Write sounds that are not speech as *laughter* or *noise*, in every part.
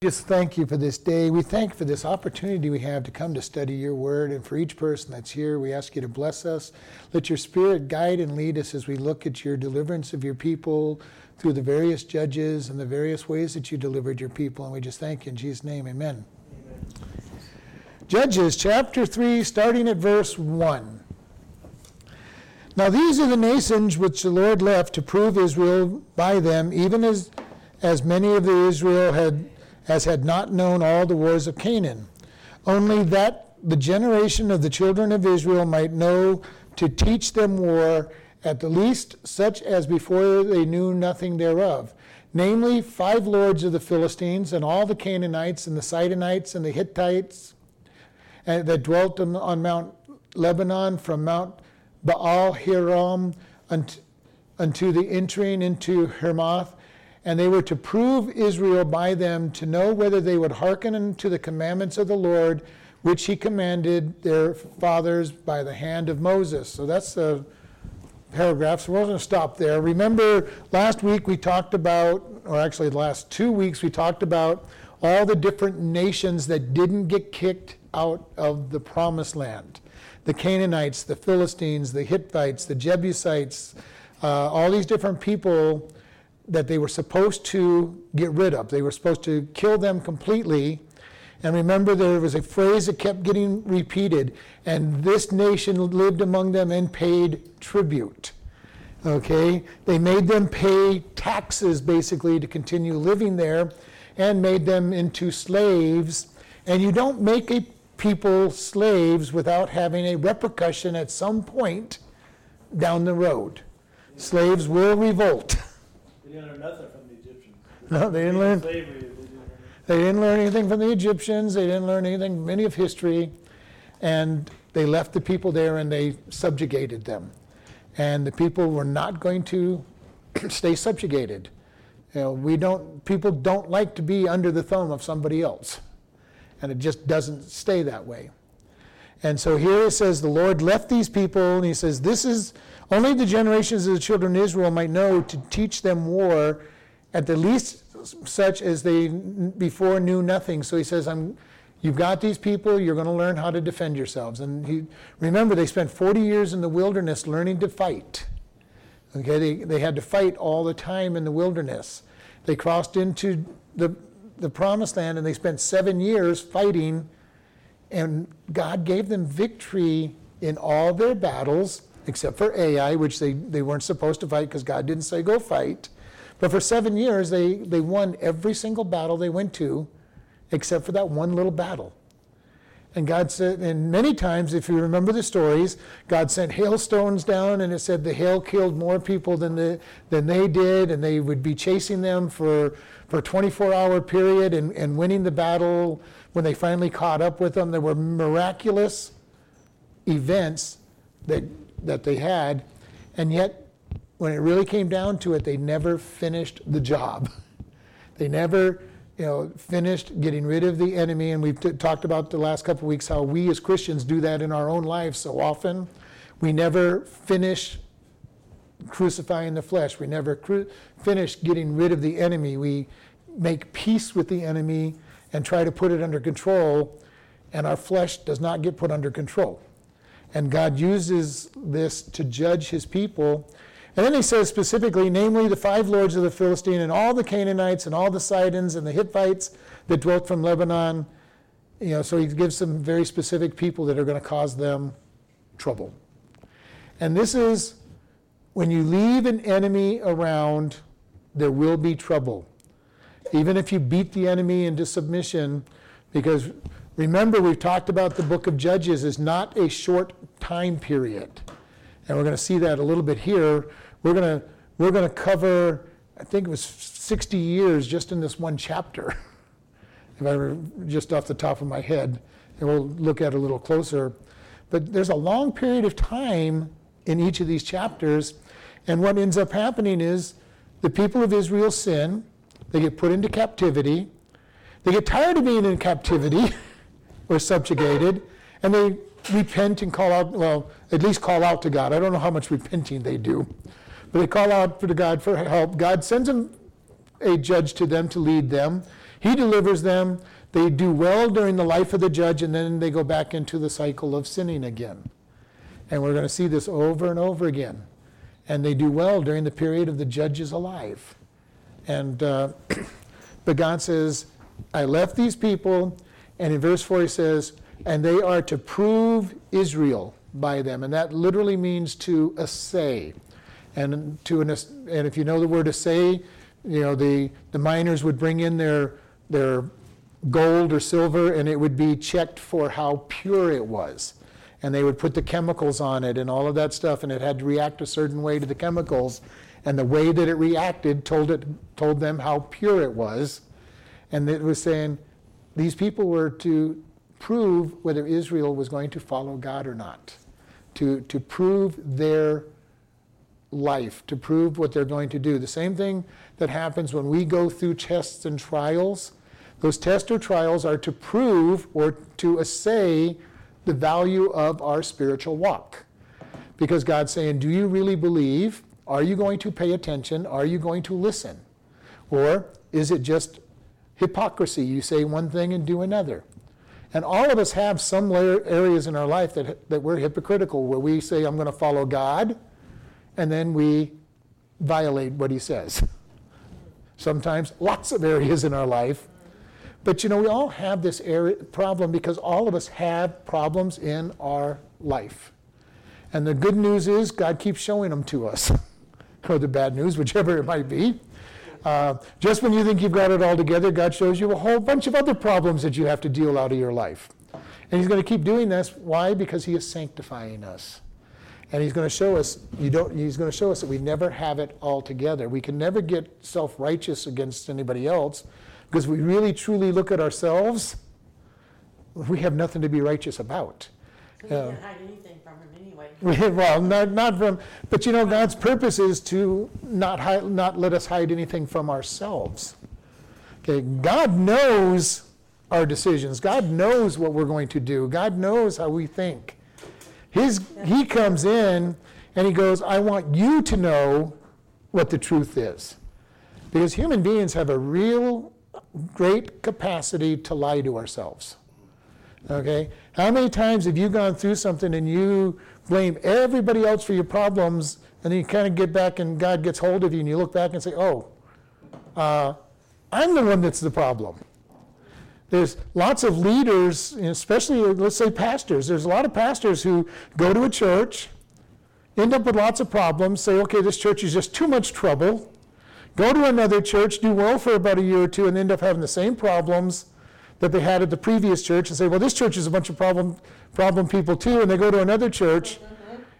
Just thank you for this day. We thank you for this opportunity we have to come to study your word. And for each person that's here, we ask you to bless us. Let your spirit guide and lead us as we look at your deliverance of your people through the various judges and the various ways that you delivered your people. And we just thank you in Jesus' name. Amen. amen. Judges chapter 3, starting at verse 1. Now these are the nations which the Lord left to prove Israel by them, even as, as many of the Israel had as had not known all the wars of Canaan, only that the generation of the children of Israel might know to teach them war, at the least such as before they knew nothing thereof, namely five lords of the Philistines, and all the Canaanites, and the Sidonites, and the Hittites, and that dwelt on, on Mount Lebanon, from Mount Baal Hiram unto, unto the entering into Hamath, and they were to prove Israel by them to know whether they would hearken unto the commandments of the Lord, which he commanded their fathers by the hand of Moses. So that's the paragraph. So we're going to stop there. Remember, last week we talked about, or actually the last two weeks, we talked about all the different nations that didn't get kicked out of the promised land the Canaanites, the Philistines, the Hittites, the Jebusites, uh, all these different people that they were supposed to get rid of. They were supposed to kill them completely. And remember, there was a phrase that kept getting repeated, and this nation lived among them and paid tribute. Okay? They made them pay taxes basically to continue living there and made them into slaves. And you don't make a people slaves without having a repercussion at some point down the road. Slaves will revolt. *laughs* They didn't learn nothing from the Egyptians. No, they didn't learn. Slavery, they didn't learn anything from the Egyptians. They didn't learn anything from any of history. And they left the people there and they subjugated them. And the people were not going to *clears throat* stay subjugated. You know, we don't, people don't like to be under the thumb of somebody else. And it just doesn't stay that way. And so here it says, the Lord left these people, and he says, This is only the generations of the children of Israel might know to teach them war, at the least such as they before knew nothing. So he says, I'm, You've got these people, you're going to learn how to defend yourselves. And he, remember, they spent 40 years in the wilderness learning to fight. Okay, they, they had to fight all the time in the wilderness. They crossed into the, the promised land and they spent seven years fighting, and God gave them victory in all their battles except for Ai, which they, they weren't supposed to fight because God didn't say go fight. But for seven years, they, they won every single battle they went to, except for that one little battle. And God said, and many times, if you remember the stories, God sent hailstones down, and it said the hail killed more people than, the, than they did, and they would be chasing them for, for a 24 hour period and, and winning the battle when they finally caught up with them. There were miraculous events that that they had, and yet when it really came down to it, they never finished the job. *laughs* they never you know, finished getting rid of the enemy. And we've t- talked about the last couple weeks how we as Christians do that in our own lives so often. We never finish crucifying the flesh. We never cru- finish getting rid of the enemy. We make peace with the enemy and try to put it under control, and our flesh does not get put under control. And God uses this to judge his people. And then he says specifically, namely the five lords of the Philistine and all the Canaanites and all the Sidons and the Hittites that dwelt from Lebanon. You know, so he gives some very specific people that are going to cause them trouble. And this is when you leave an enemy around, there will be trouble. Even if you beat the enemy into submission, because Remember, we've talked about the book of Judges is not a short time period. And we're going to see that a little bit here. We're going to, we're going to cover, I think it was 60 years just in this one chapter, *laughs* if I were just off the top of my head. And we'll look at it a little closer. But there's a long period of time in each of these chapters. And what ends up happening is the people of Israel sin, they get put into captivity, they get tired of being in captivity. *laughs* or subjugated, and they repent and call out, well, at least call out to God. I don't know how much repenting they do, but they call out to God for help. God sends them a judge to them to lead them. He delivers them. They do well during the life of the judge, and then they go back into the cycle of sinning again. And we're going to see this over and over again. And they do well during the period of the judges alive. And uh, *clears throat* but God says, I left these people, and in verse 4 he says, and they are to prove Israel by them. And that literally means to assay. And to an, and if you know the word assay, you know, the, the miners would bring in their, their gold or silver and it would be checked for how pure it was. And they would put the chemicals on it and all of that stuff, and it had to react a certain way to the chemicals. And the way that it reacted told, it, told them how pure it was. And it was saying these people were to prove whether Israel was going to follow God or not, to, to prove their life, to prove what they're going to do. The same thing that happens when we go through tests and trials. Those tests or trials are to prove or to assay the value of our spiritual walk. Because God's saying, Do you really believe? Are you going to pay attention? Are you going to listen? Or is it just hypocrisy? You say one thing and do another. And all of us have some areas in our life that, that we're hypocritical, where we say, I'm going to follow God, and then we violate what He says. *laughs* Sometimes lots of areas in our life. But you know, we all have this area, problem because all of us have problems in our life. And the good news is God keeps showing them to us, *laughs* or the bad news, whichever it might be. Uh, just when you think you've got it all together, God shows you a whole bunch of other problems that you have to deal out of your life. And He's going to keep doing this. Why? Because He is sanctifying us. And He's going to show us, you don't, He's going to show us that we never have it all together. We can never get self righteous against anybody else because we really truly look at ourselves, we have nothing to be righteous about. So you can't hide anything from him anyway. *laughs* well, not, not from, but you know, God's purpose is to not, hide, not let us hide anything from ourselves. Okay, God knows our decisions. God knows what we're going to do. God knows how we think. His, he comes in and he goes, I want you to know what the truth is. Because human beings have a real great capacity to lie to ourselves. Okay? How many times have you gone through something and you blame everybody else for your problems, and then you kind of get back and God gets hold of you and you look back and say, oh, uh, I'm the one that's the problem. There's lots of leaders, especially, let's say, pastors. There's a lot of pastors who go to a church, end up with lots of problems, say, okay, this church is just too much trouble. Go to another church, do well for about a year or two, and end up having the same problems that they had at the previous church and say, well, this church is a bunch of problem, problem people too, and they go to another church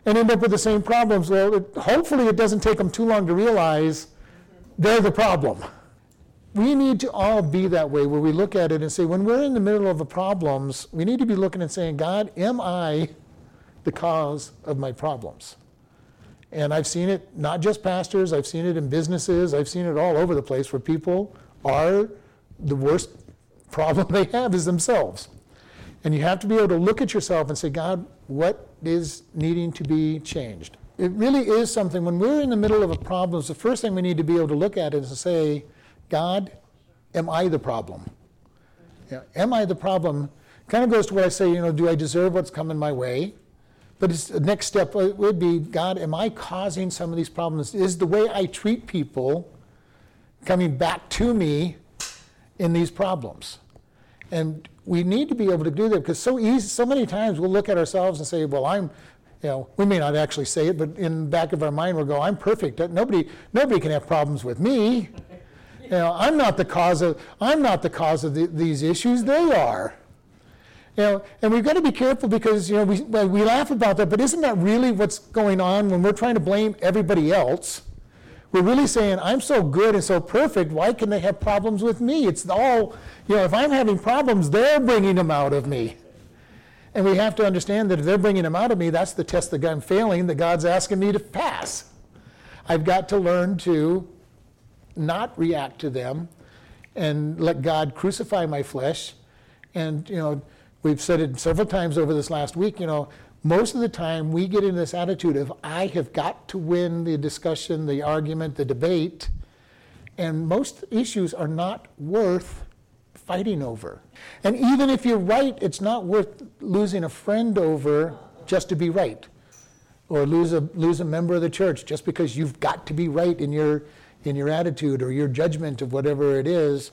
and end up with the same problems. Well, it, hopefully it doesn't take them too long to realize they're the problem. We need to all be that way where we look at it and say, when we're in the middle of the problems, we need to be looking and saying, God, am I the cause of my problems? And I've seen it, not just pastors, I've seen it in businesses, I've seen it all over the place where people are the worst problem *laughs* they have is themselves. And you have to be able to look at yourself and say, God, what is needing to be changed? It really is something, when we're in the middle of a problem, the first thing we need to be able to look at is to say, God, am I the problem? Yeah, am I the problem? Kind of goes to what I say, you know, do I deserve what's coming my way? But the next step would be God, am I causing some of these problems? Is the way I treat people coming back to me in these problems? And we need to be able to do that because so easy, so many times we'll look at ourselves and say, well, I'm, you know, we may not actually say it, but in the back of our mind we'll go, I'm perfect. Nobody, nobody can have problems with me. You know, I'm not the cause of, I'm not the cause of the, these issues. They are. You know, and we've got to be careful because you know we, we laugh about that, but isn't that really what's going on when we're trying to blame everybody else? We're really saying, I'm so good and so perfect, why can they have problems with me? It's all, you know, if I'm having problems, they're bringing them out of me. And we have to understand that if they're bringing them out of me, that's the test that I'm failing, that God's asking me to pass. I've got to learn to not react to them and let God crucify my flesh and, you know, we've said it several times over this last week, you know, most of the time we get in this attitude of I have got to win the discussion, the argument, the debate, and most issues are not worth fighting over. And even if you're right, it's not worth losing a friend over just to be right. Or lose a, lose a member of the church just because you've got to be right in your, in your attitude or your judgment of whatever it is.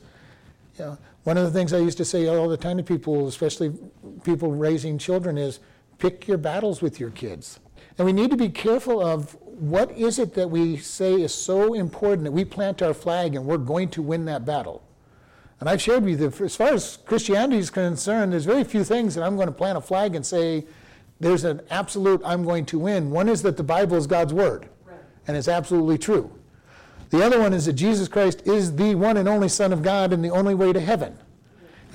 You know, one of the things I used to say all the time to people, especially people raising children, is pick your battles with your kids. And we need to be careful of what is it that we say is so important that we plant our flag and we're going to win that battle. And I've shared with you that as far as Christianity is concerned, there's very few things that I'm going to plant a flag and say, there's an absolute I'm going to win. One is that the Bible is God's word, right. and it's absolutely true. The other one is that Jesus Christ is the one and only Son of God and the only way to heaven,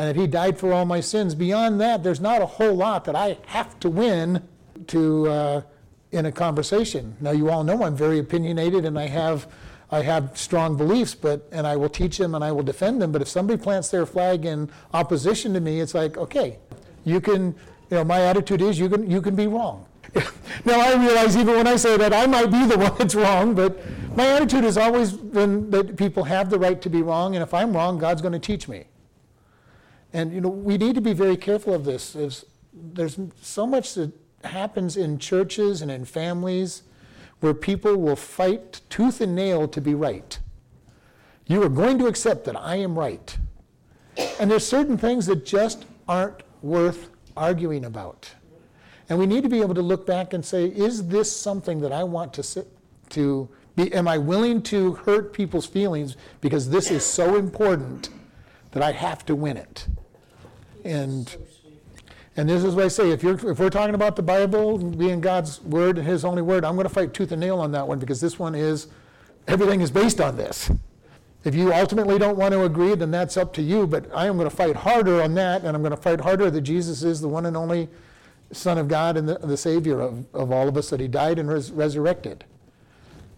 and that He died for all my sins. Beyond that, there's not a whole lot that I have to win to uh, in a conversation. Now, you all know I'm very opinionated, and I have I have strong beliefs, but and I will teach them and I will defend them. But if somebody plants their flag in opposition to me, it's like, okay, you can, you know, my attitude is you can you can be wrong. *laughs* now I realize even when I say that I might be the one that's wrong, but my attitude has always been that people have the right to be wrong, and if I'm wrong, God's going to teach me. And you know, we need to be very careful of this. There's, there's so much that happens in churches and in families where people will fight tooth and nail to be right. You are going to accept that I am right. And there's certain things that just aren't worth arguing about. And we need to be able to look back and say, is this something that I want to sit to be, am I willing to hurt people's feelings because this is so important that I have to win it? And and this is what I say if, you're, if we're talking about the Bible being God's word and His only word, I'm going to fight tooth and nail on that one because this one is, everything is based on this. If you ultimately don't want to agree, then that's up to you, but I am going to fight harder on that, and I'm going to fight harder that Jesus is the one and only Son of God and the, the Savior of, of all of us, that He died and res- resurrected.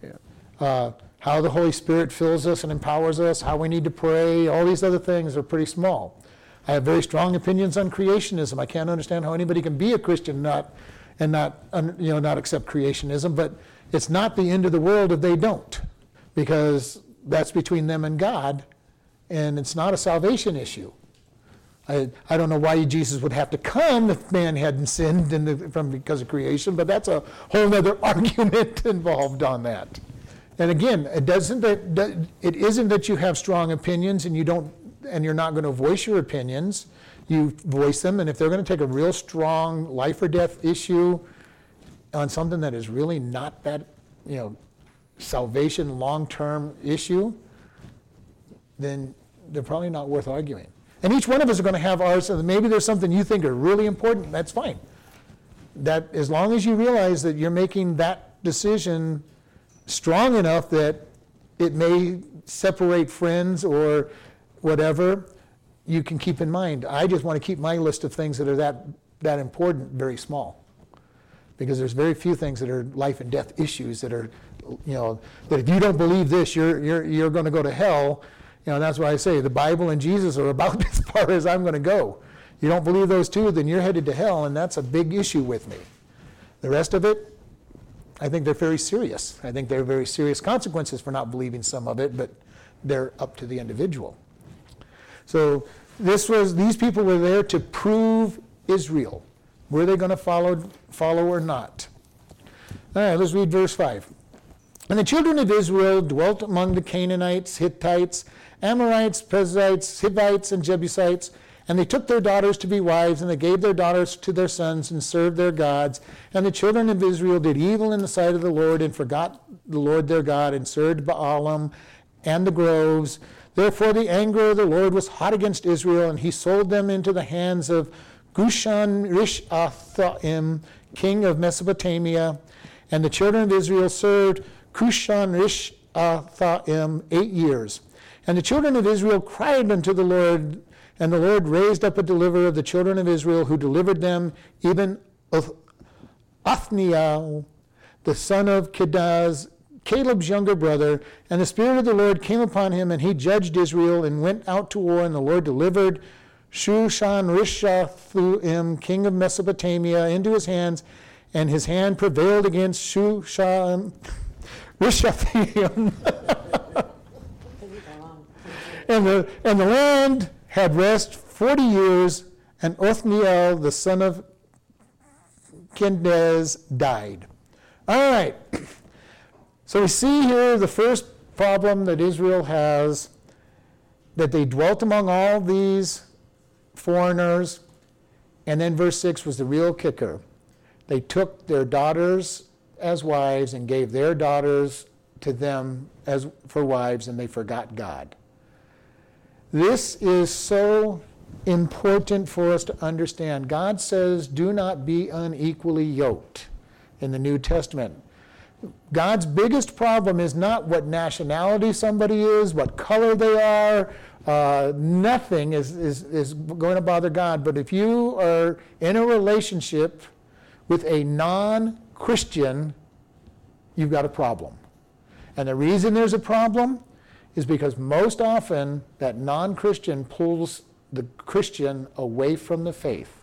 Yeah. Uh, how the Holy Spirit fills us and empowers us, how we need to pray, all these other things are pretty small. I have very strong opinions on creationism. I can't understand how anybody can be a Christian not, and not, you know, not accept creationism, but it's not the end of the world if they don't, because that's between them and God, and it's not a salvation issue. I, I don't know why Jesus would have to come if man hadn't sinned the, from because of creation, but that's a whole other *laughs* argument involved on that. And again, it doesn't that it isn't that you have strong opinions and you don't and you're not going to voice your opinions. You voice them, and if they're going to take a real strong life or death issue on something that is really not that, you know, salvation long term issue, then they're probably not worth arguing. And each one of us are going to have ours, and maybe there's something you think are really important, that's fine. That as long as you realize that you're making that decision strong enough that it may separate friends or whatever, you can keep in mind. I just want to keep my list of things that are that, that important very small. Because there's very few things that are life and death issues that are, you know, that if you don't believe this, you're, you're, you're going to go to hell. You know, that's why I say the Bible and Jesus are about *laughs* as far as I'm going to go. You don't believe those two, then you're headed to hell, and that's a big issue with me. The rest of it, I think they're very serious. I think there are very serious consequences for not believing some of it, but they're up to the individual. So this was these people were there to prove Israel. Were they going to follow follow or not? All right, let's read verse 5. And the children of Israel dwelt among the Canaanites, Hittites, Amorites, Perizzites, Hivites, and Jebusites, and they took their daughters to be wives, and they gave their daughters to their sons, and served their gods. And the children of Israel did evil in the sight of the Lord, and forgot the Lord their God, and served Baalim and the groves. Therefore, the anger of the Lord was hot against Israel, and he sold them into the hands of Cushan Rishathaim, king of Mesopotamia. And the children of Israel served Cushan Rishathaim eight years. And the children of Israel cried unto the Lord, and the Lord raised up a deliverer of the children of Israel, who delivered them, even Othniel, the son of Kenaz, Caleb's younger brother, and the Spirit of the Lord came upon him, and he judged Israel and went out to war, and the Lord delivered Shushan Rishathaim, king of Mesopotamia, into his hands, and his hand prevailed against Shushan *laughs* Rishathaim. *laughs* and, the, and the land had rest 40 years, and Othniel, the son of Kenaz, died. All right. So we see here the first problem that Israel has that they dwelt among all these foreigners. And then verse 6 was the real kicker. They took their daughters as wives and gave their daughters to them as for wives and they forgot God. This is so important for us to understand. God says, "Do not be unequally yoked" in the New Testament. God's biggest problem is not what nationality somebody is, what color they are. Uh, nothing is, is, is going to bother God. But if you are in a relationship with a non Christian, you've got a problem. And the reason there's a problem is because most often that non Christian pulls the Christian away from the faith.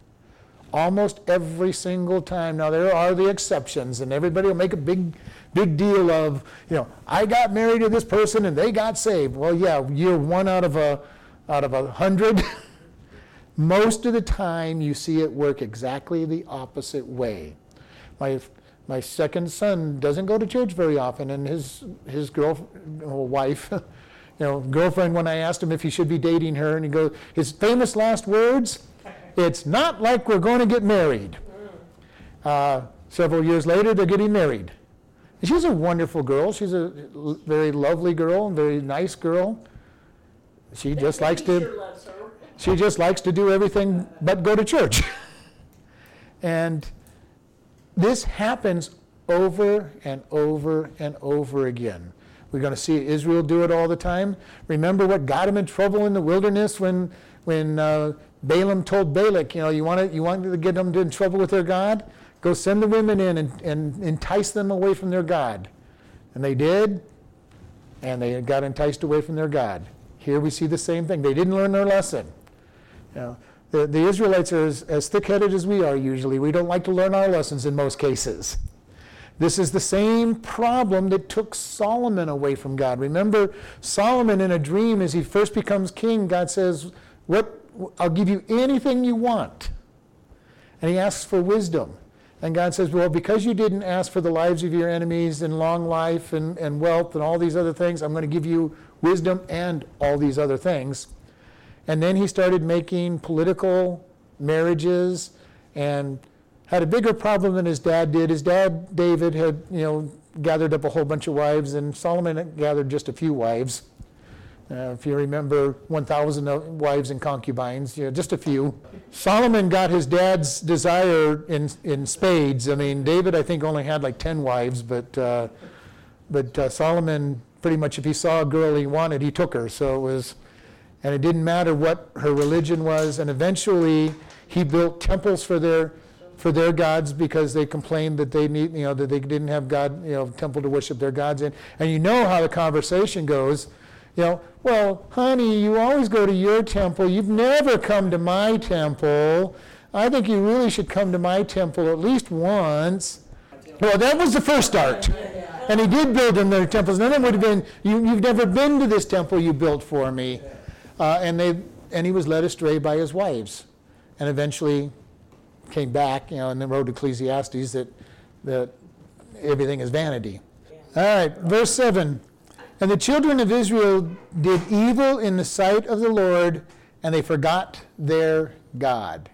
Almost every single time. Now, there are the exceptions, and everybody will make a big big deal of, you know, I got married to this person and they got saved. Well, yeah, you're one out of a out of a hundred. *laughs* Most of the time, you see it work exactly the opposite way. My my second son doesn't go to church very often, and his his girl wife, *laughs* you know, girlfriend. When I asked him if he should be dating her, and he goes, his famous last words, "It's not like we're going to get married." Uh, several years later, they're getting married. She's a wonderful girl. She's a very lovely girl, very nice girl. She just likes to. She just likes to do everything but go to church. *laughs* and this happens over and over and over again. We're going to see Israel do it all the time. Remember what got them in trouble in the wilderness when when uh, Balaam told Balak, you know, you want to you want to get them in trouble with their God? Go send the women in and, and entice them away from their God. And they did, and they got enticed away from their God. Here we see the same thing. They didn't learn their lesson. You know, the, the Israelites are as, as thick headed as we are usually. We don't like to learn our lessons in most cases. This is the same problem that took Solomon away from God. Remember, Solomon in a dream, as he first becomes king, God says, What I'll give you anything you want. And he asks for wisdom. And God says, Well, because you didn't ask for the lives of your enemies and long life and, and wealth and all these other things, I'm going to give you wisdom and all these other things. And then he started making political marriages and had a bigger problem than his dad did. His dad, David, had, you know, gathered up a whole bunch of wives, and Solomon gathered just a few wives. Uh, if you remember 1,000 wives and concubines, you know, just a few. Solomon got his dad's desire in, in spades. I mean, David, I think, only had like 10 wives, but, uh, but uh, Solomon, pretty much, if he saw a girl he wanted, he took her. So it was, and it didn't matter what her religion was. And eventually, he built temples for their for their gods because they complained that they need, you know, that they didn't have God, you know, temple to worship their gods in. And you know how the conversation goes you know, well, honey, you always go to your temple. You've never come to my temple. I think you really should come to my temple at least once. Well, that was the first start. And he did build them their temples. And then it would have been, you, have never been to this temple you built for me. Uh, and, they, and he was led astray by his wives. And eventually came back, you know, and then wrote Ecclesiastes that, that everything is vanity. All right, verse 7. And the children of Israel did evil in the sight of the Lord, and they forgot their God.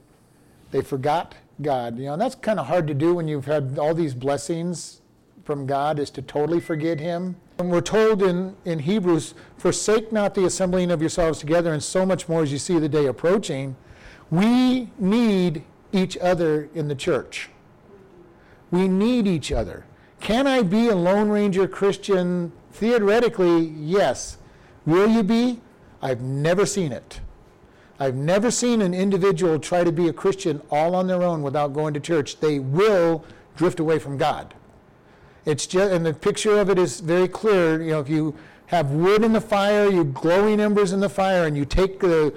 They forgot God. You know, and that's kind of hard to do when you've had all these blessings from God, is to totally forget Him. And we're told in, in Hebrews, forsake not the assembling of yourselves together, and so much more as you see the day approaching. We need each other in the church. We need each other. Can I be a Lone Ranger Christian Theoretically, yes. Will you be? I've never seen it. I've never seen an individual try to be a Christian all on their own without going to church. They will drift away from God. It's just, and the picture of it is very clear. You know, if you have wood in the fire, you glowing embers in the fire, and you take the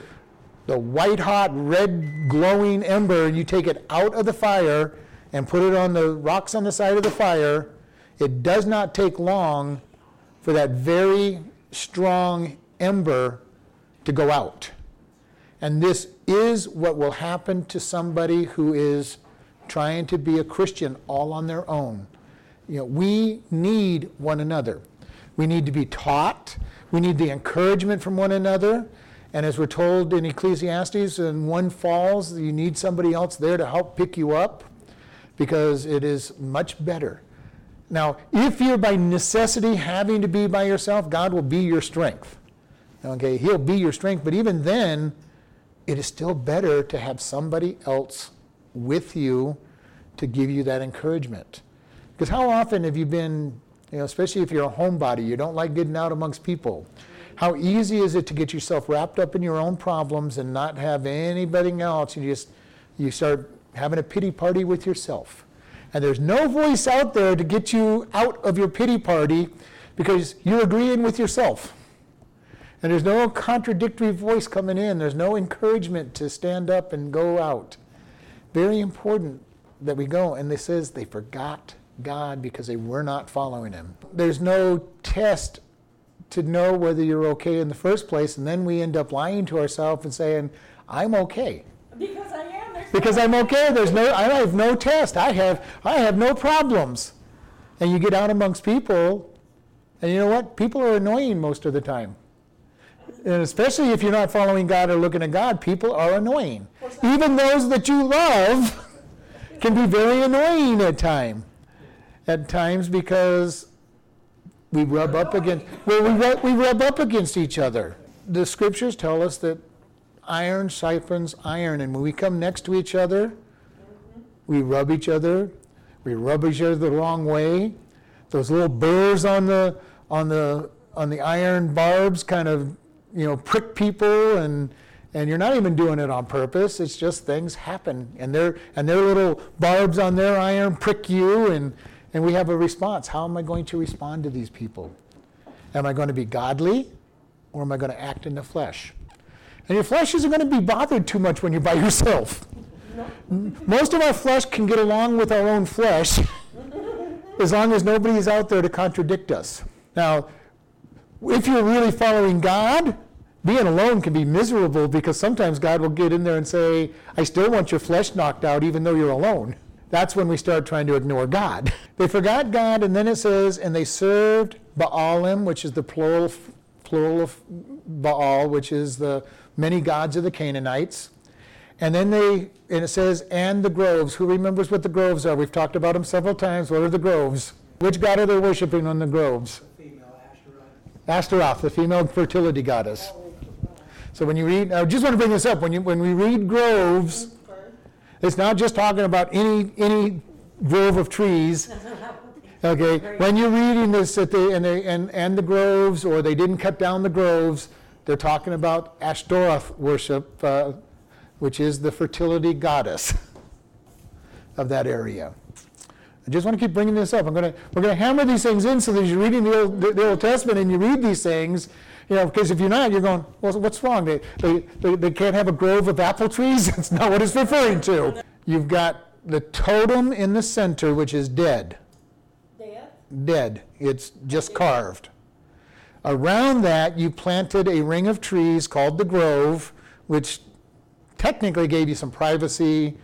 the white hot red glowing ember and you take it out of the fire and put it on the rocks on the side of the fire, it does not take long for that very strong ember to go out. And this is what will happen to somebody who is trying to be a Christian all on their own. You know, we need one another. We need to be taught. We need the encouragement from one another. And as we're told in Ecclesiastes, when one falls, you need somebody else there to help pick you up because it is much better. Now, if you're by necessity having to be by yourself, God will be your strength. Okay, He'll be your strength, but even then, it is still better to have somebody else with you to give you that encouragement. Because how often have you been, you know, especially if you're a homebody, you don't like getting out amongst people. How easy is it to get yourself wrapped up in your own problems and not have anybody else? You just you start having a pity party with yourself. And there's no voice out there to get you out of your pity party because you're agreeing with yourself. And there's no contradictory voice coming in. There's no encouragement to stand up and go out. Very important that we go. And this says they forgot God because they were not following Him. There's no test to know whether you're okay in the first place, and then we end up lying to ourselves and saying, I'm okay. Because I am. Because I'm okay. There's no I have no test. I have I have no problems. And you get out amongst people, and you know what? People are annoying most of the time. And especially if you're not following God or looking at God, people are annoying. Even those that you love *laughs* can be very annoying at time. At times because we rub up against well, we rub, we rub up against each other. The scriptures tell us that iron siphons iron, and when we come next to each other, we rub each other. We rub each other the wrong way. Those little burrs on the on the on the iron barbs kind of you know prick people and and you're not even doing it on purpose. It's just things happen and their and their little barbs on their iron prick you and and we have a response. How am i going to respond to these people? Am i going to be godly or am i going to act in the flesh and your flesh isn't going to be bothered too much when you're by yourself most of our flesh can get along with our own flesh as long as nobody is out there to contradict us now if you're really following God, being alone can be miserable because sometimes God will get in there and say, I still want your flesh knocked out even though you're alone. That's when we start trying to ignore God. *laughs* They forgot God, and then it says, and they served Baalim, which is the plural, plural of Baal, which is the many gods of the Canaanites. And then they, and it says, and the groves. Who remembers what the groves are? We've talked about them several times. What are the groves? Which god are they worshiping on the groves? Ashtaroth, the female fertility goddess. So when you read, I just want to bring this up. When you when we read groves, it's not just talking about any any grove of trees. *laughs* Okay, when you're reading this at the and, they, and and the groves, or they didn't cut down the groves, they're talking about Ashtaroth worship, uh, which is the fertility goddess of that area. I just want to keep bringing this up. I'm going to, we're going to hammer these things in so that as you're reading the Old, the, the Old Testament and you read these things, you know, because if you're not, you're going, well, what's wrong? They, they, they, they can't have a grove of apple trees? *laughs* That's not what it's referring to. You've got the totem in the center, which is dead. Dead? Dead. It's just carved. Around that, you planted a ring of trees called the grove, which technically gave you some privacy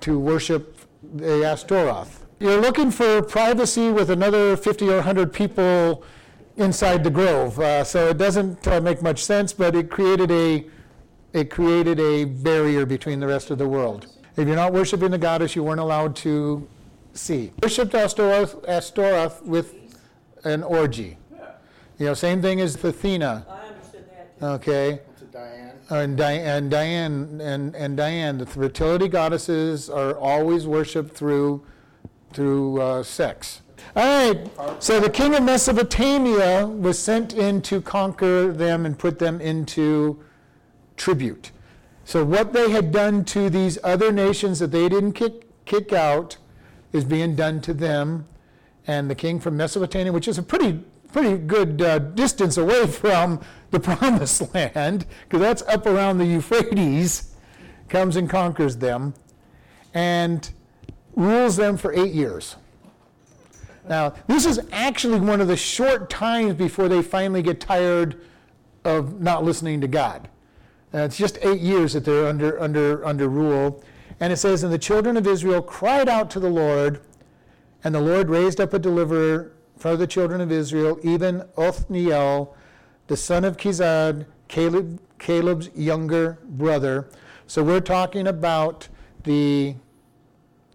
to worship the Ashtaroth you're looking for privacy with another 50 or 100 people inside the grove. Uh, so it doesn't uh, make much sense, but it created a it created a barrier between the rest of the world. If you're not worshiping the goddess, you weren't allowed to see. Worshipped Ashtaroth with an orgy. You know, same thing as Athena. I understood that. too. Okay. To Diane. And Diane, and Diane, and, and Diane, the fertility goddesses are always worshipped through through uh, sex. All right, so the king of Mesopotamia was sent in to conquer them and put them into tribute. So what they had done to these other nations that they didn't kick, kick out is being done to them. And the king from Mesopotamia, which is a pretty pretty good uh, distance away *laughs* from the promised land, because that's up around the Euphrates, comes and conquers them. And rules them for eight years. Now, this is actually one of the short times before they finally get tired of not listening to God. Uh, it's just eight years that they're under, under, under rule. And it says, And the children of Israel cried out to the Lord, and the Lord raised up a deliverer for the children of Israel, even Othniel, the son of Kizad, Caleb, Caleb's younger brother. So we're talking about the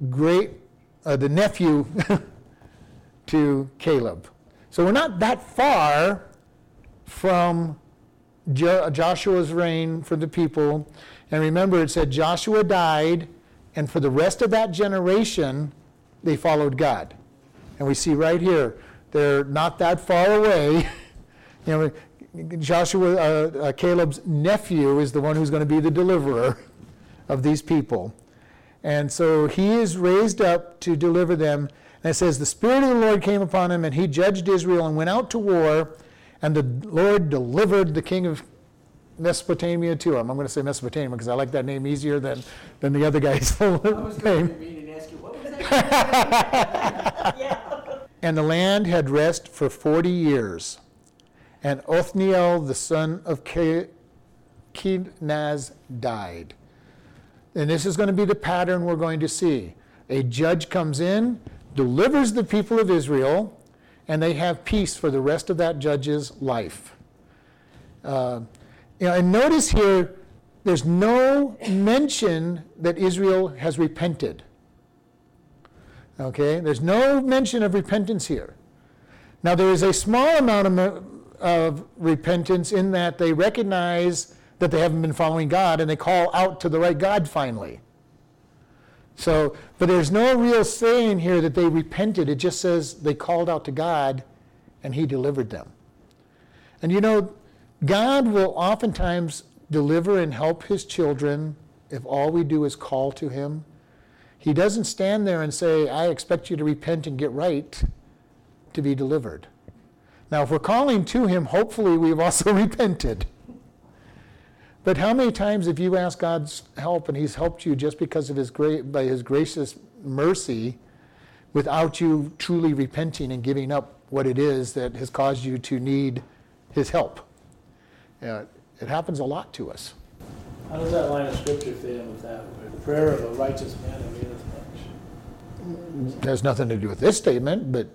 great, uh, the nephew *laughs* to Caleb. So we're not that far from Jo- Joshua's reign for the people. And remember, it said Joshua died, and for the rest of that generation, they followed God. And we see right here, they're not that far away. *laughs* you know, Joshua, uh, uh, Caleb's nephew, is the one who's going to be the deliverer of these people. And so he is raised up to deliver them. And it says, The Spirit of the Lord came upon him, and he judged Israel and went out to war. And the Lord delivered the king of Mesopotamia to him. I'm going to say Mesopotamia because I like that name easier than, than the other guy's full *laughs* I was going name. to mean and ask you, what was that? *laughs* Yeah. And the land had rest for 40 years. And Othniel, the son of Ke- Kenaz, died. And this is going to be the pattern we're going to see. A judge comes in, delivers the people of Israel, and they have peace for the rest of that judge's life. Uh, you know, and notice here, there's no mention that Israel has repented. Okay, there's no mention of repentance here. Now, there is a small amount of, of repentance in that they recognize that they haven't been following God and they call out to the right God finally. So, but there's no real saying here that they repented. It just says they called out to God and He delivered them. And you know, God will oftentimes deliver and help His children if all we do is call to Him. He doesn't stand there and say, I expect you to repent and get right to be delivered. Now, if we're calling to Him, hopefully we've also *laughs* repented. But how many times have you asked God's help and He's helped you just because of His great, by His gracious mercy without you truly repenting and giving up what it is that has caused you to need His help? It happens a lot to us. How does that line of scripture fit in with that? The prayer of a righteous man availeth much. It has nothing to do with this statement, but,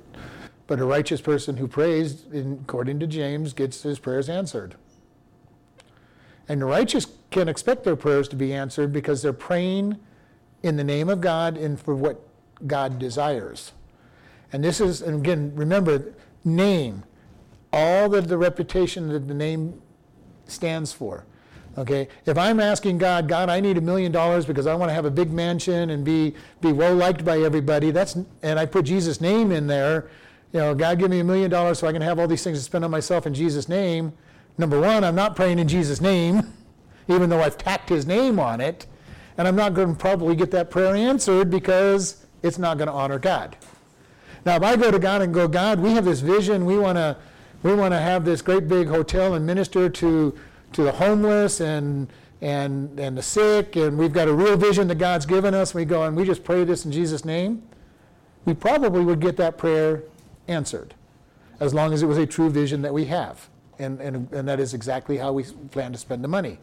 but a righteous person who prays, in, according to James, gets his prayers answered. And the righteous can expect their prayers to be answered because they're praying in the name of God and for what God desires. And this is, and again, remember, name, all the, the reputation that the name stands for. Okay, if I'm asking God, God, I need a million dollars because I want to have a big mansion and be be well liked by everybody. That's and I put Jesus' name in there. You know, God, give me a million dollars so I can have all these things to spend on myself in Jesus' name. Number one, I'm not praying in Jesus' name, *laughs* even though I've tacked His name on it, and I'm not going to probably get that prayer answered because it's not going to honor God. Now, if I go to God and go, God, we have this vision. We want to we want to have this great big hotel and minister to to the homeless and and and the sick, and we've got a real vision that God's given us. We go and we just pray this in Jesus' name. We probably would get that prayer answered, as long as it was a true vision that we have, and and and that is exactly how we plan to spend the money.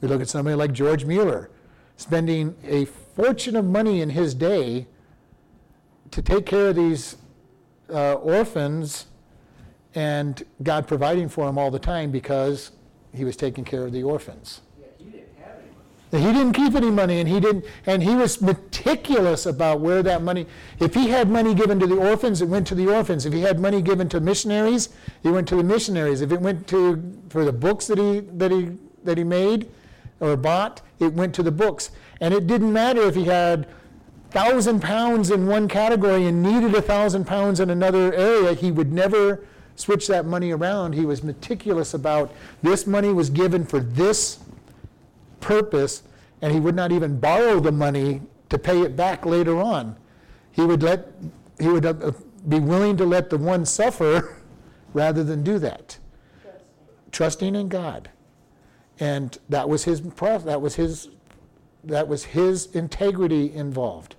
We look at somebody like George Mueller, spending a fortune of money in his day to take care of these uh, orphans, and God providing for him all the time because he was taking care of the orphans. Yeah, he didn't have any money. He didn't keep any money, and he didn't, and he was meticulous about where that money. If he had money given to the orphans, it went to the orphans. If he had money given to missionaries, it went to the missionaries. If it went to for the books that he that he that he made or bought, it went to the books. And it didn't matter if he had thousand pounds in one category and needed a thousand pounds in another area. He would never switch that money around. He was meticulous about this money was given for this purpose, and he would not even borrow the money to pay it back later on. He would let he would uh, be willing to let the one suffer *laughs* rather than do that. Trusting in God, and that was his that was his that was his integrity involved.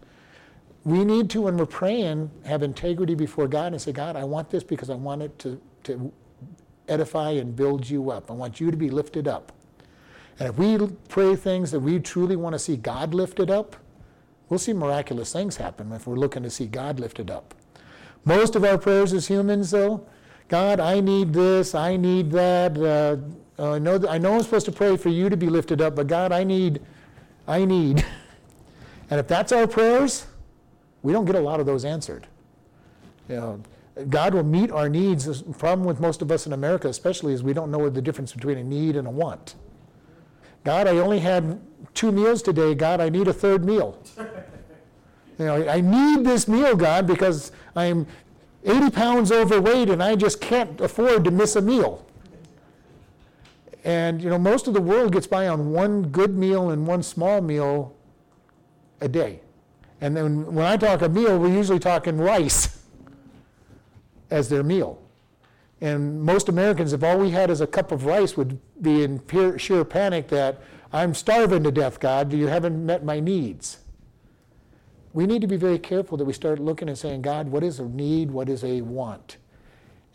We need to, when we're praying, have integrity before God and say, God, I want this because I want it to, to edify and build you up. I want you to be lifted up. And if we pray things that we truly want to see God lifted up, we'll see miraculous things happen if we're looking to see God lifted up. Most of our prayers as humans, though, God, I need this, I need that. Uh, I know that, I know I'm supposed to pray for you to be lifted up, but God, I need, I need. *laughs* And if that's our prayers, we don't get a lot of those answered. You know, God will meet our needs. The problem with most of us in America, especially, is we don't know the difference between a need and a want. God, I only had two meals today. God, I need a third meal. *laughs* You know, I need this meal, God, because I'm 80 pounds overweight and I just can't afford to miss a meal. And, you know, most of the world gets by on one good meal and one small meal a day. And then when I talk a meal, we're usually talking rice as their meal. And most Americans, if all we had is a cup of rice, would be in pure, sheer panic that I'm starving to death, God, you haven't met my needs. We need to be very careful that we start looking and saying, God, what is a need? What is a want?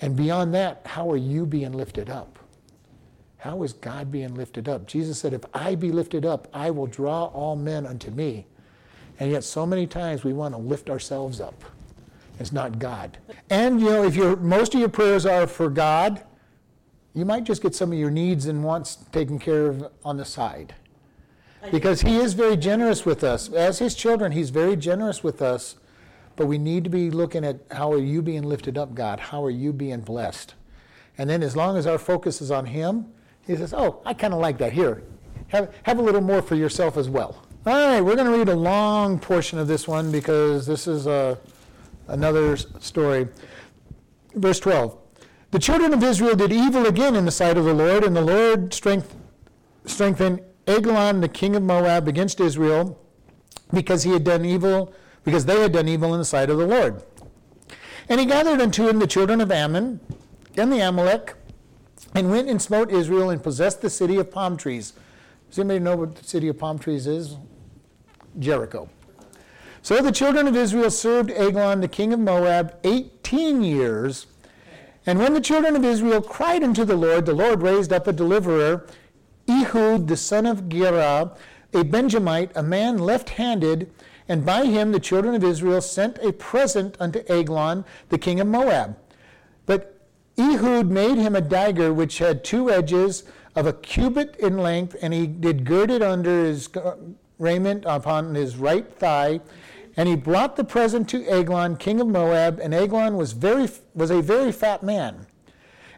And beyond that, how are you being lifted up? How is God being lifted up? Jesus said, If I be lifted up, I will draw all men unto me. And yet, so many times we want to lift ourselves up. It's not God. And, you know, if your, most of your prayers are for God, you might just get some of your needs and wants taken care of on the side. Because He is very generous with us. As His children, He's very generous with us. But we need to be looking at how are you being lifted up, God? How are you being blessed? And then, as long as our focus is on Him, He says, Oh, I kind of like that. Here, have, have a little more for yourself as well. All right, we're going to read a long portion of this one because this is a, another story. Verse 12. The children of Israel did evil again in the sight of the Lord, and the Lord strength, strengthened Eglon, the king of Moab, against Israel because he had done evil, because they had done evil in the sight of the Lord. And he gathered unto him the children of Ammon and the Amalek, and went and smote Israel and possessed the city of palm trees. Does anybody know what the city of palm trees is? Jericho. So the children of Israel served Eglon, the king of Moab, 18 years. And when the children of Israel cried unto the Lord, the Lord raised up a deliverer, Ehud, the son of Gera, a Benjamite, a man left handed, and by him the children of Israel sent a present unto Eglon, the king of Moab. But Ehud made him a dagger which had two edges of a cubit in length, and he did gird it under his uh, raiment upon his right thigh. And he brought the present to Eglon, king of Moab, and Eglon was, very, was a very fat man.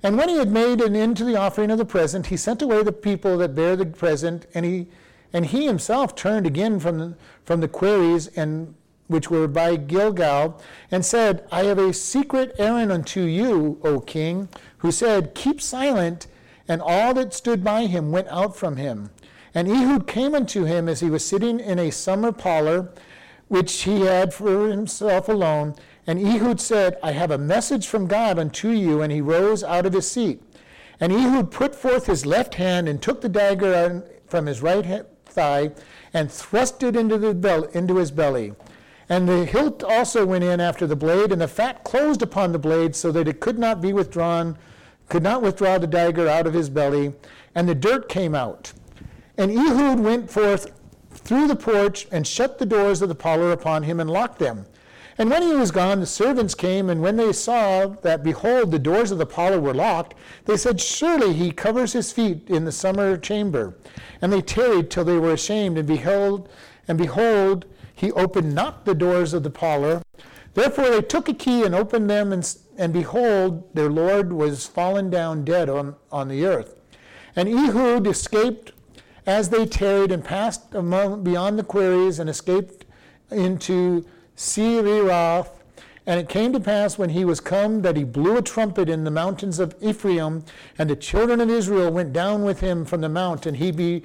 And when he had made an end to the offering of the present, he sent away the people that bare the present, and he, and he himself turned again from the, from the quarries and which were by Gilgal, and said, I have a secret errand unto you, O king, who said, Keep silent. And all that stood by him went out from him. And Ehud came unto him as he was sitting in a summer parlor, which he had for himself alone. And Ehud said, I have a message from God unto you. And he rose out of his seat. And Ehud put forth his left hand and took the dagger from his right thigh and thrust it into, the into his belly. And the hilt also went in after the blade, and the fat closed upon the blade so that it could not be withdrawn, could not withdraw the dagger out of his belly, and the dirt came out. And Ehud went forth through the porch and shut the doors of the parlor upon him and locked them. And when he was gone, the servants came, and when they saw that, behold, the doors of the parlor were locked, they said, Surely he covers his feet in the summer chamber. And they tarried till they were ashamed, and beheld, and behold, he opened not the doors of the parlor. Therefore they took a key and opened them, and, and behold, their Lord was fallen down dead on, on the earth. And Ehud escaped as they tarried and passed among, beyond the quarries and escaped into Seirath. And it came to pass when he was come that he blew a trumpet in the mountains of Ephraim, and the children of Israel went down with him from the mount, and he be,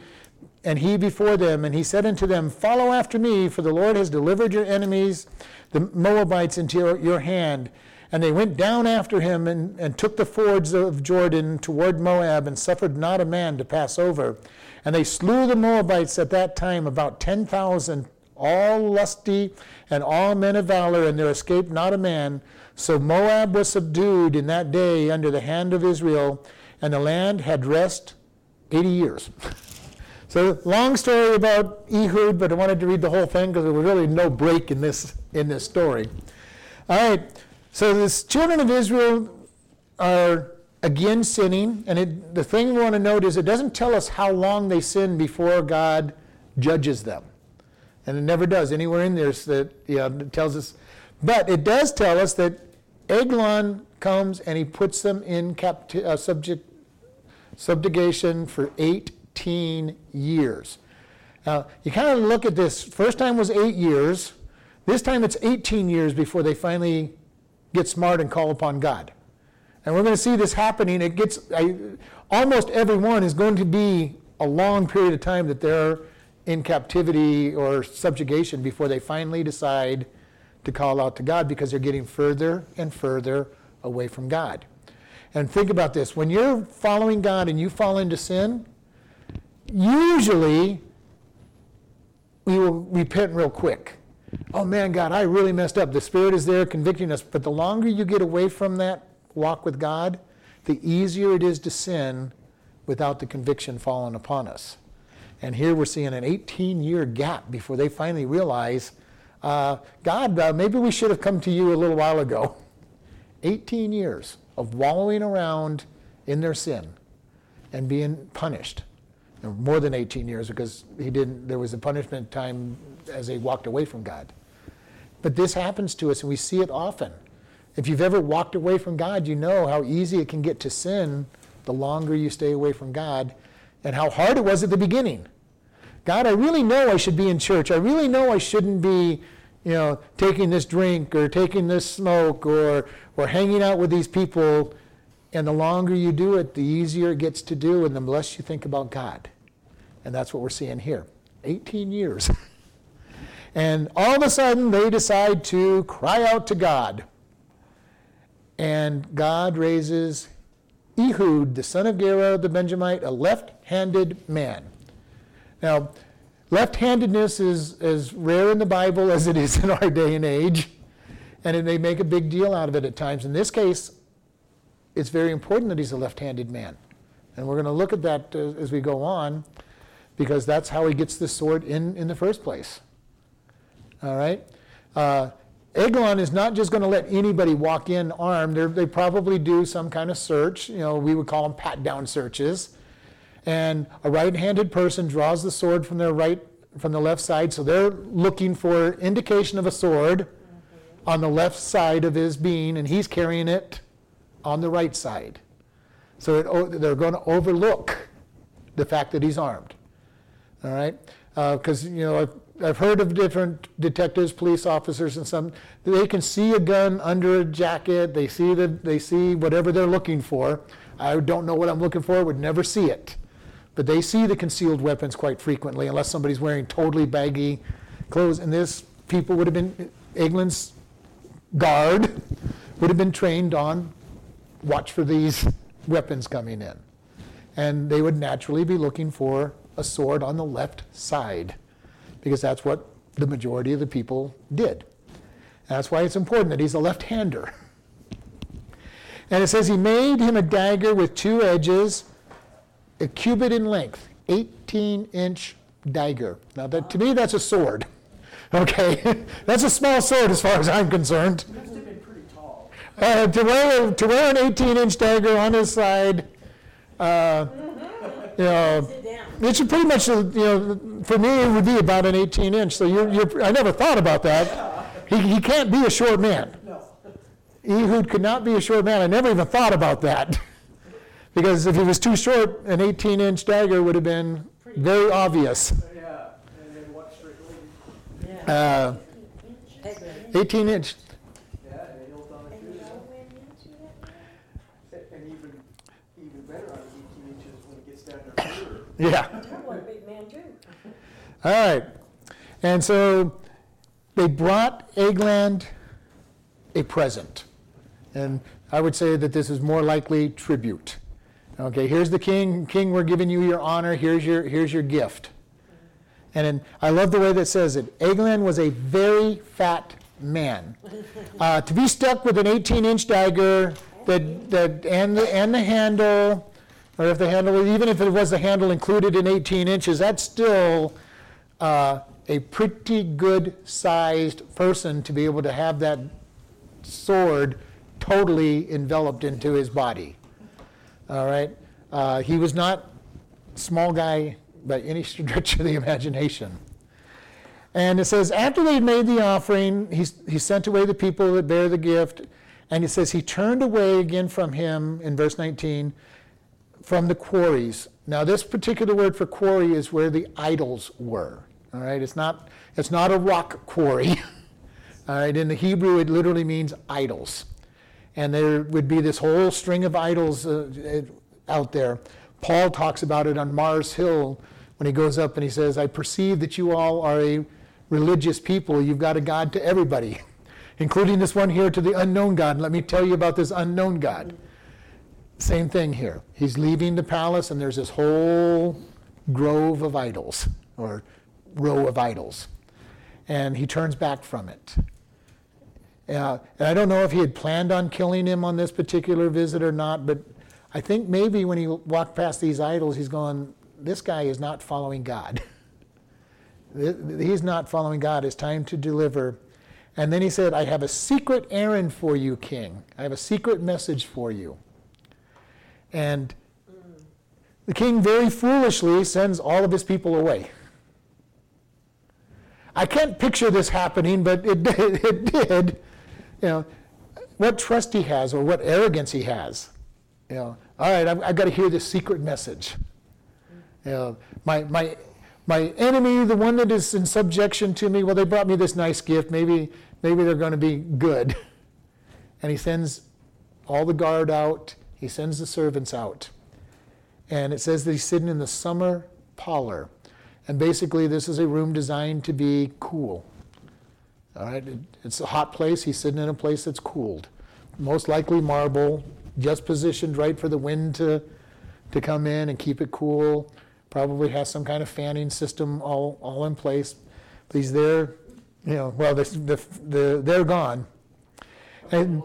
and he before them, and he said unto them, Follow after me, for the Lord has delivered your enemies, the Moabites, into your, your hand. And they went down after him and, and took the fords of Jordan toward Moab, and suffered not a man to pass over. And they slew the Moabites at that time, about 10,000, all lusty and all men of valor, and there escaped not a man. So Moab was subdued in that day under the hand of Israel, and the land had rest 80 years. *laughs* So long story about Ehud, but I wanted to read the whole thing because there was really no break in this in this story. All right. So the children of Israel are again sinning, and it, the thing we want to note is it doesn't tell us how long they sin before God judges them, and it never does anywhere in there. That yeah, it tells us, but it does tell us that Eglon comes and he puts them in capti- uh, subject subjugation for 18 years. Now, you kind of look at this. First time was eight years. This time it's 18 years before they finally get smart and call upon God. And we're going to see this happening. It gets I, almost everyone is going to be a long period of time that they're in captivity or subjugation before they finally decide to call out to God because they're getting further and further away from God. And think about this when you're following God and you fall into sin, usually we will repent real quick. Oh man, God, I really messed up. The Spirit is there convicting us. But the longer you get away from that walk with God, the easier it is to sin without the conviction falling upon us. And here we're seeing an 18 year gap before they finally realize, uh, God, uh, maybe we should have come to you a little while ago. 18 years of wallowing around in their sin and being punished. More than 18 years because he didn't, there was a punishment time as they walked away from God. But this happens to us and we see it often. If you've ever walked away from God, you know how easy it can get to sin the longer you stay away from God and how hard it was at the beginning. God, I really know I should be in church. I really know I shouldn't be, you know, taking this drink or taking this smoke or, or hanging out with these people. And the longer you do it, the easier it gets to do and the less you think about God. And that's what we're seeing here 18 years. *laughs* and all of a sudden, they decide to cry out to God. And God raises Ehud, the son of Gera the Benjamite, a left handed man. Now, left handedness is as rare in the Bible as it is in our day and age, and they make a big deal out of it at times. In this case, it's very important that he's a left handed man. And we're going to look at that uh, as we go on, because that's how he gets the sword in, in the first place. All right? Uh, Eglon is not just going to let anybody walk in armed. They're, they probably do some kind of search. You know, we would call them pat down searches. And a right-handed person draws the sword from their right, from the left side. So they're looking for indication of a sword on the left side of his being, and he's carrying it on the right side. So it, they're going to overlook the fact that he's armed. All right, because uh, you know I've heard of different detectives, police officers, and some they can see a gun under a jacket. They see the, they see whatever they're looking for. I don't know what I'm looking for. Would never see it, but they see the concealed weapons quite frequently, unless somebody's wearing totally baggy clothes. And this people would have been Eglon's guard would have been trained on watch for these *laughs* weapons coming in, and they would naturally be looking for a sword on the left side because that's what the majority of the people did. That's why it's important that he's a left hander. And it says he made him a dagger with two edges, a cubit in length, 18 inch dagger. Now, that, to me, that's a sword. *laughs* Okay? *laughs* that's a small sword as far as I'm concerned. Must have been pretty tall. Uh, to, wear, to wear an 18 inch dagger on his side, uh, *laughs* you know. It should pretty much, you know, for me, it would be about an 18 inch. So you're, you're, I never thought about that. He, he can't be a short man. No. Ehud could not be a short man. I never even thought about that. *laughs* because if he was too short, an 18 inch dagger would have been very obvious. Yeah, and then what straight lane? Yeah. Uh, 18 inch. Yeah, and they hilt on it too. And and even, even better on eighteen inches when it gets down there further. Yeah. Big. All right. And so they brought Eglon a present. And I would say that this is more likely tribute. Okay, here's the king. King, we're giving you your honor. Here's your, here's your gift. And then I love the way that says it. Eglon was a very fat man. *laughs* Uh, to be stuck with an 18 inch dagger that, that, and, the, and the handle or if the handle, even if it was the handle included in 18 inches, that's still uh, a pretty good sized person to be able to have that sword totally enveloped into his body. All right? Uh, he was not small guy by any *laughs* stretch of the imagination. And it says, after they had made the offering, he, he sent away the people that bear the gift. And it says, he turned away again from him, in verse 19, from the quarries. Now, this particular word for quarry is where the idols were. All right, it's not, it's not a rock quarry. *laughs* All right, in the Hebrew, it literally means idols. And there would be this whole string of idols uh, out there. Paul talks about it on Mars Hill when he goes up and he says, I perceive that you all are a religious people. You've got a God to everybody, *laughs* including this one here to the unknown God. Let me tell you about this unknown God. Same thing here. He's leaving the palace, and there's this whole grove of idols, or row of idols. And he turns back from it. Uh, and I don't know if he had planned on killing him on this particular visit or not, but I think maybe when he walked past these idols, he's going, This guy is not following God. *laughs* he's not following God. It's time to deliver. And then he said, I have a secret errand for you, king. I have a secret message for you. And the king very foolishly sends all of his people away. I can't picture this happening, but it did. *laughs* It did. You know, what trust he has or what arrogance he has. You know, all right, I've, I've got to hear this secret message. You know, my, my, my enemy, the one that is in subjection to me, well, they brought me this nice gift. Maybe, maybe they're going to be good. And he sends all the guard out. He sends the servants out. And it says that he's sitting in the summer parlor. And basically, this is a room designed to be cool. All right, it's a hot place. He's sitting in a place that's cooled. Most likely marble, just positioned right for the wind to, to come in and keep it cool. Probably has some kind of fanning system all, all in place. But he's there, you know, well, the, the, the, they're gone. And,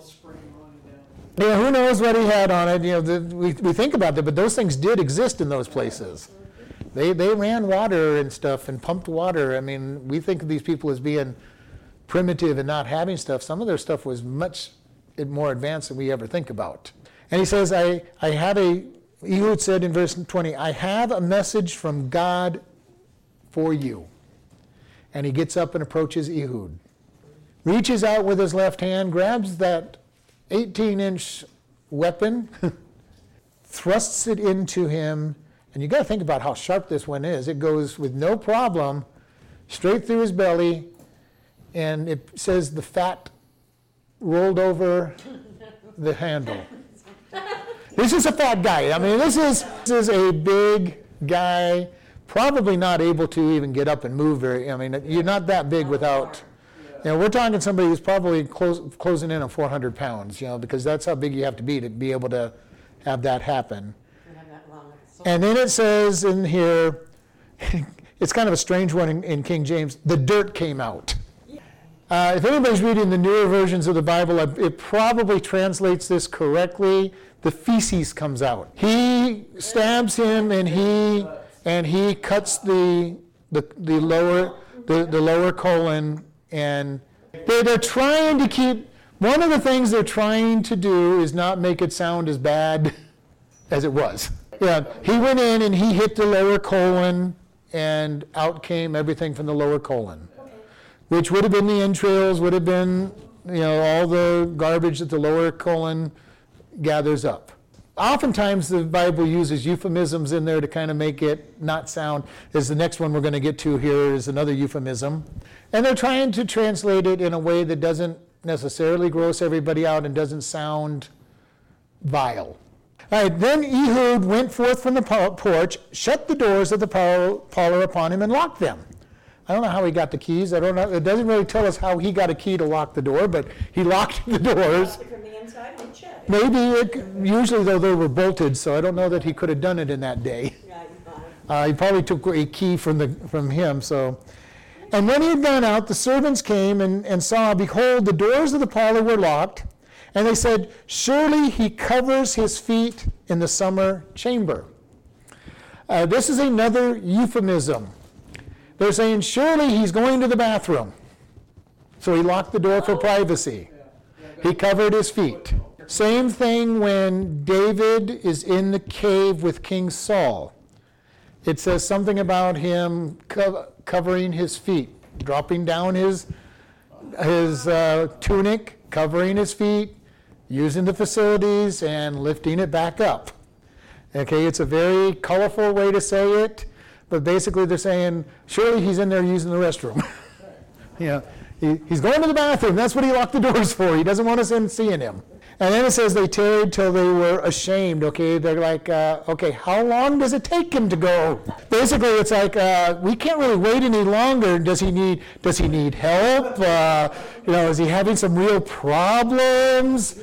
who knows what he had on it? You know, the, we, we think about that, but those things did exist in those places. They, they ran water and stuff and pumped water. I mean, we think of these people as being primitive and not having stuff. Some of their stuff was much more advanced than we ever think about. And he says, I, I had a, Ehud said in verse 20, I have a message from God for you. And he gets up and approaches Ehud, reaches out with his left hand, grabs that 18 inch weapon, *laughs* thrusts it into him, and you got to think about how sharp this one is. It goes with no problem straight through his belly, and it says the fat rolled over the handle. This is a fat guy. I mean, this is, this is a big guy, probably not able to even get up and move very. I mean, you're not that big without. You know, we're talking somebody who's probably close, closing in on 400 pounds, you know, because that's how big you have to be to be able to have that happen. And then it says in here, *laughs* it's kind of a strange one in, in King James, the dirt came out. Uh, if anybody's reading the newer versions of the Bible, it probably translates this correctly. The feces comes out. He stabs him and he and he cuts the the, the lower the, the lower colon and they're, they're trying to keep one of the things they're trying to do is not make it sound as bad *laughs* as it was. Yeah, he went in and he hit the lower colon and out came everything from the lower colon which would have been the entrails, would have been, you know, all the garbage that the lower colon gathers up. Oftentimes, the Bible uses euphemisms in there to kind of make it not sound, as the next one we're going to get to here is another euphemism. And they're trying to translate it in a way that doesn't necessarily gross everybody out and doesn't sound vile. All right, then Ehud went forth from the porch, shut the doors of the parlor upon him, and locked them. I don't know how he got the keys. I don't know. It doesn't really tell us how he got a key to lock the door, but he *laughs* locked the doors. From the inside and. Maybe it, usually though they were bolted, so I don't know that he could have done it in that day. Yeah, you buy. Uh, he probably took a key from the from him. So, and when he had gone out, the servants came and, and saw, behold, the doors of the parlor were locked, And they said, Surely he covers his feet in the summer chamber. Uh, this is another euphemism. They're saying, Surely he's going to the bathroom. So he locked the door for privacy. He covered his feet. Same thing when David is in the cave with King Saul. It says something about him co- covering his feet, dropping down his, his uh, tunic, covering his feet, using the facilities, and lifting it back up. Okay, it's a very colorful way to say it, but basically they're saying, surely he's in there using the restroom. *laughs* yeah, he, he's going to the bathroom. That's what he locked the doors for. He doesn't want us in seeing him. And then it says they tarried till they were ashamed. Okay, they're like, uh, okay, how long does it take him to go? Basically, it's like uh, we can't really wait any longer. Does he need? Does he need help? Uh, you know, is he having some real problems?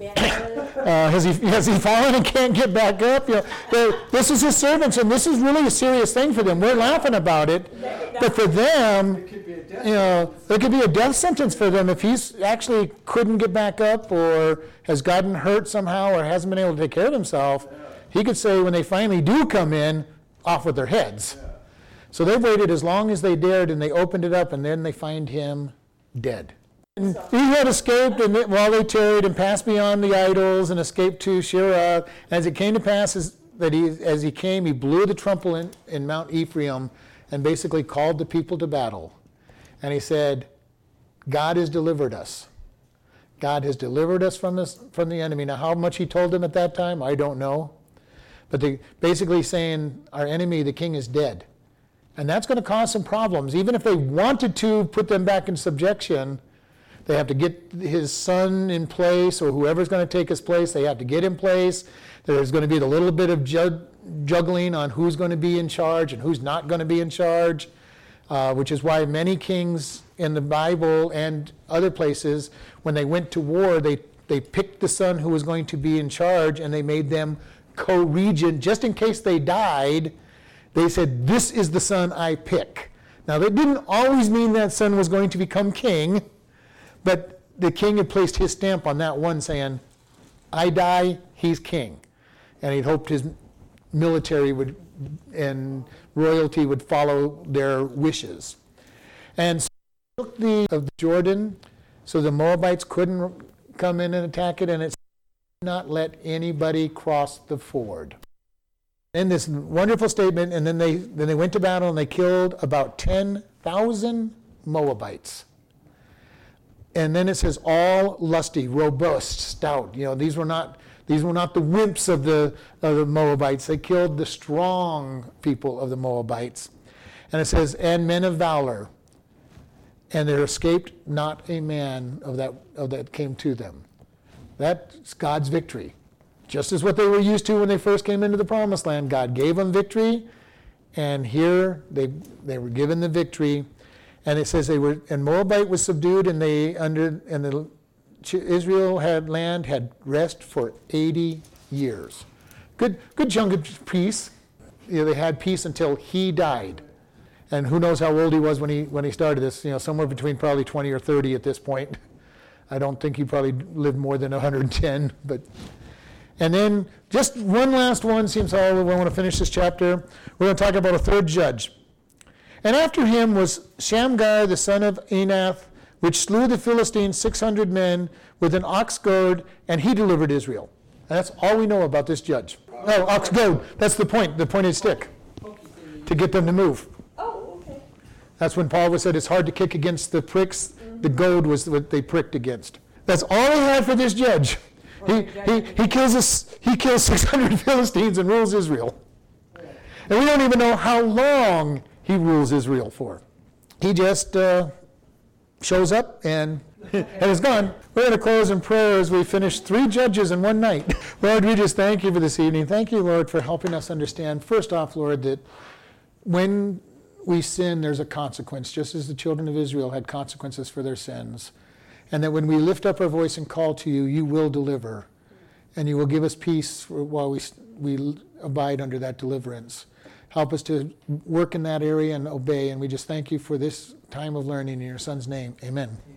Uh, has he has he fallen and can't get back up? You know, this is his servants, and this is really a serious thing for them. We're laughing about it, but for them, you know, there could be a death sentence for them if he's actually couldn't get back up or has gotten hurt somehow or hasn't been able to take care of himself. He could say when they finally do come in, off with their heads. So they've waited as long as they dared, and they opened it up, and then they find him dead. And he had escaped, and while they tarried and passed beyond the idols and escaped to Shirah, as it came to pass as, that he, as he came, he blew the trumpet in, in Mount Ephraim and basically called the people to battle. And he said, God has delivered us. God has delivered us from, this, from the enemy. Now, how much he told them at that time, I don't know. But they basically saying, our enemy, the king, is dead. And that's going to cause some problems. Even if they wanted to put them back in subjection, they have to get his son in place, or whoever's going to take his place, they have to get in place. There's going to be a little bit of jug- juggling on who's going to be in charge and who's not going to be in charge, uh, which is why many kings in the Bible and other places, when they went to war, they, they picked the son who was going to be in charge and they made them co regent just in case they died. They said, This is the son I pick. Now, that didn't always mean that son was going to become king, but the king had placed his stamp on that one saying, I die, he's king. And he'd hoped his military would and royalty would follow their wishes. And so took the of Jordan, so the Moabites couldn't come in and attack it, and it not let anybody cross the ford. In this wonderful statement, and then they then they went to battle and they killed about ten thousand Moabites. And then it says all lusty, robust, stout. You know, these were not these were not the wimps of the of the Moabites. They killed the strong people of the Moabites. And it says, and men of valor. And there escaped not a man of that of that came to them. That's God's victory. Just as what they were used to when they first came into the promised land. God gave them victory, and here they they were given the victory. And it says they were, and Moabite was subdued, and they under, and the Israel had land had rest for 80 years. Good, good chunk of peace. You know, they had peace until he died, and who knows how old he was when he when he started this? You know, somewhere between probably 20 or 30 at this point. *laughs* I don't think he probably lived more than 110, but. And then just one last one seems all we want to finish this chapter. We're going to talk about a third judge. And after him was Shamgar the son of Enath, which slew the Philistines 600 men with an ox goad, and he delivered Israel. And that's all we know about this judge. Oh, ox goad. That's the point, the pointed stick, to get them to move. Oh, okay. That's when Paul was said it's hard to kick against the pricks. The goad was what they pricked against. That's all he had for this judge. He, he, he, kills us, he kills 600 *laughs* Philistines and rules Israel. And we don't even know how long he rules Israel for. He just uh, shows up and, *laughs* and is gone. We're going to close in prayer as we finish three judges in one night. *laughs* Lord, we just thank you for this evening. Thank you, Lord, for helping us understand, first off, Lord, that when we sin, there's a consequence, just as the children of Israel had consequences for their sins. And that when we lift up our voice and call to you, you will deliver. And you will give us peace while we, we abide under that deliverance. Help us to work in that area and obey. And we just thank you for this time of learning in your Son's name. Amen.